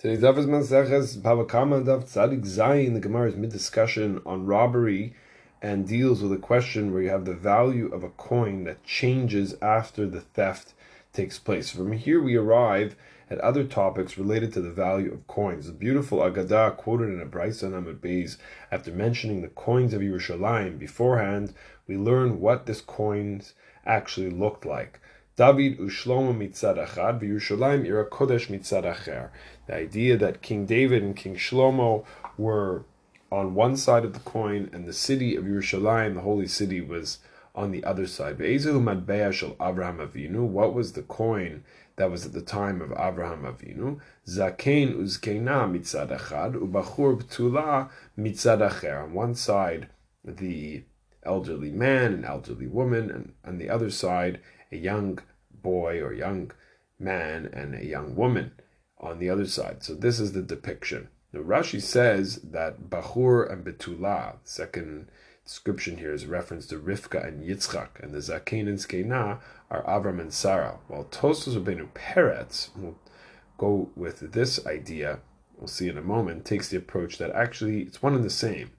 Today's daf is Maseches Bava Kamma daf Tzadik Zayin. The Gemara is mid discussion on robbery and deals with a question where you have the value of a coin that changes after the theft takes place. From here we arrive at other topics related to the value of coins. The beautiful Agadah quoted in a Brisa Amud Beis after mentioning the coins of Yerushalayim beforehand, we learn what this coins actually looked like. David ushlomo mitzad achad, v'Yerushalayim ira kodesh. The idea that King David and King Shlomo were on one side of the coin, and the city of Yerushalayim, the holy city, was on the other side. Avraham Avinu. What was the coin that was at the time of Avraham Avinu? Zakein uzkena mitzad achad, ubachur b'tula mitzad acher. On one side, the elderly man and elderly woman, and on the other side, a young boy or young man and a young woman on the other side. So this is the depiction. Now Rashi says that Bachur and Betula, second description here is reference to Rivka and Yitzchak, and the Zakein and Zkena are Avram and Sarah. While Tosfos Rabbeinu Peretz will go with this idea, we'll see in a moment, takes the approach that actually it's one and the same.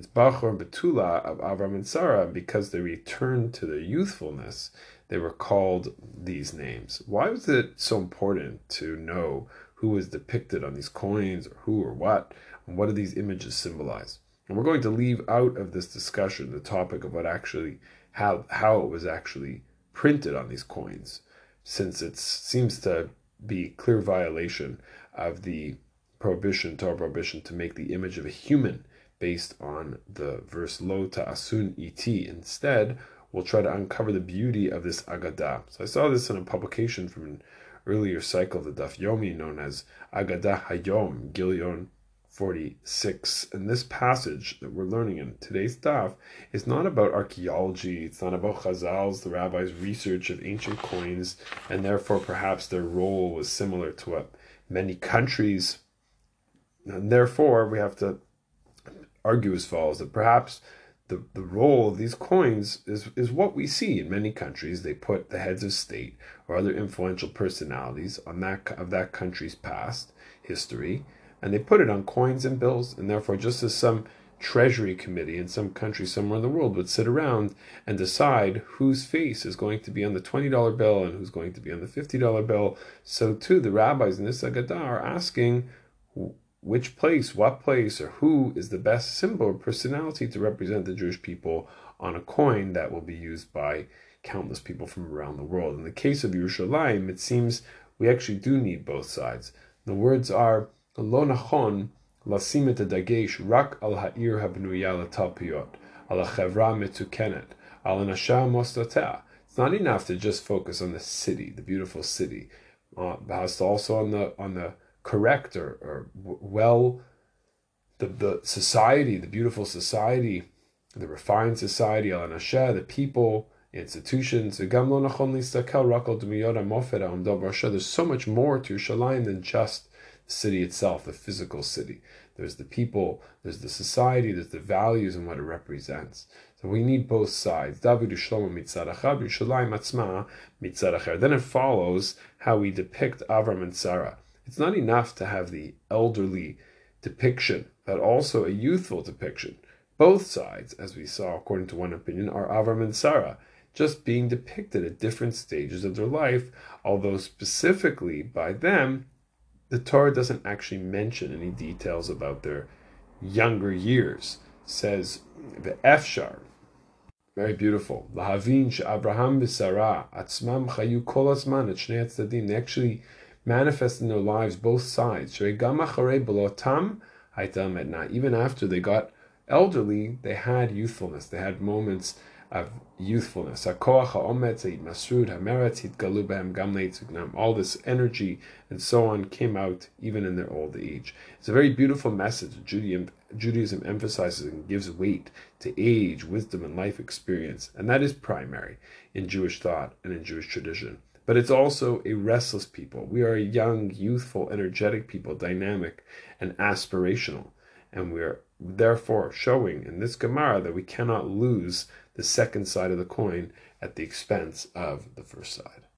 It's Bachur and Betula of Avram and Sarah, because they returned to their youthfulness, they were called these names. Why was it so important to know who was depicted on these coins, or who or what, and what do these images symbolize? And we're going to leave out of this discussion the topic of what actually how how it was actually printed on these coins, since it seems to be clear violation of the prohibition, Torah prohibition, to make the image of a human based on the verse Lo Ta'asun Iti. Instead, we'll try to uncover the beauty of this Agadah. So I saw this in a publication from an earlier cycle of the Daf Yomi known as Agadah Hayom, Gilion 46. And this passage that we're learning in today's Daf is not about archaeology, it's not about Chazals, the rabbis' research of ancient coins, and therefore perhaps their role was similar to what many countries. And therefore, we have to argue as follows that perhaps the, the role of these coins is, is what we see in many countries. They put the heads of state or other influential personalities on that of that country's past history, and they put it on coins and bills. And therefore, just as some treasury committee in some country somewhere in the world would sit around and decide whose face is going to be on the $20 bill and who's going to be on the $50 bill, so too the rabbis in this Agadah are asking which place, what place, or who is the best symbol or personality to represent the Jewish people on a coin that will be used by countless people from around the world. In the case of Yerushalayim, it seems we actually do need both sides. The words are lo nachon lasim et rak al ha'ir habnuya talpiot al chevra metukenet al nasha mostatea. It's not enough to just focus on the city, the beautiful city. Uh, but also on the on the correct or, or well the, the society, the beautiful society, the refined society, al the people, institutions. There's so much more to Yerushalayim than just the city itself, the physical city. There's the people, there's the society, there's the values and what it represents. So we need both sides. Then it follows how we depict Avram and Sarah. It's not enough to have the elderly depiction, but also a youthful depiction. Both sides, as we saw according to one opinion, are Avram and Sarah, just being depicted at different stages of their life, although specifically by them, the Torah doesn't actually mention any details about their younger years. Says the Efshar, very beautiful. Lahavin Abraham v'Sarah atzmam chayu kol azman at They actually manifest in their lives both sides. Even after they got elderly, they had youthfulness. They had moments of youthfulness. All this energy and so on came out even in their old age. It's a very beautiful message. Judaism emphasizes and gives weight to age, wisdom, and life experience, and that is primary in Jewish thought and in Jewish tradition but it's also a restless people. We are a young, youthful, energetic people, dynamic and aspirational. And we're therefore showing in this Gemara that we cannot lose the second side of the coin at the expense of the first side.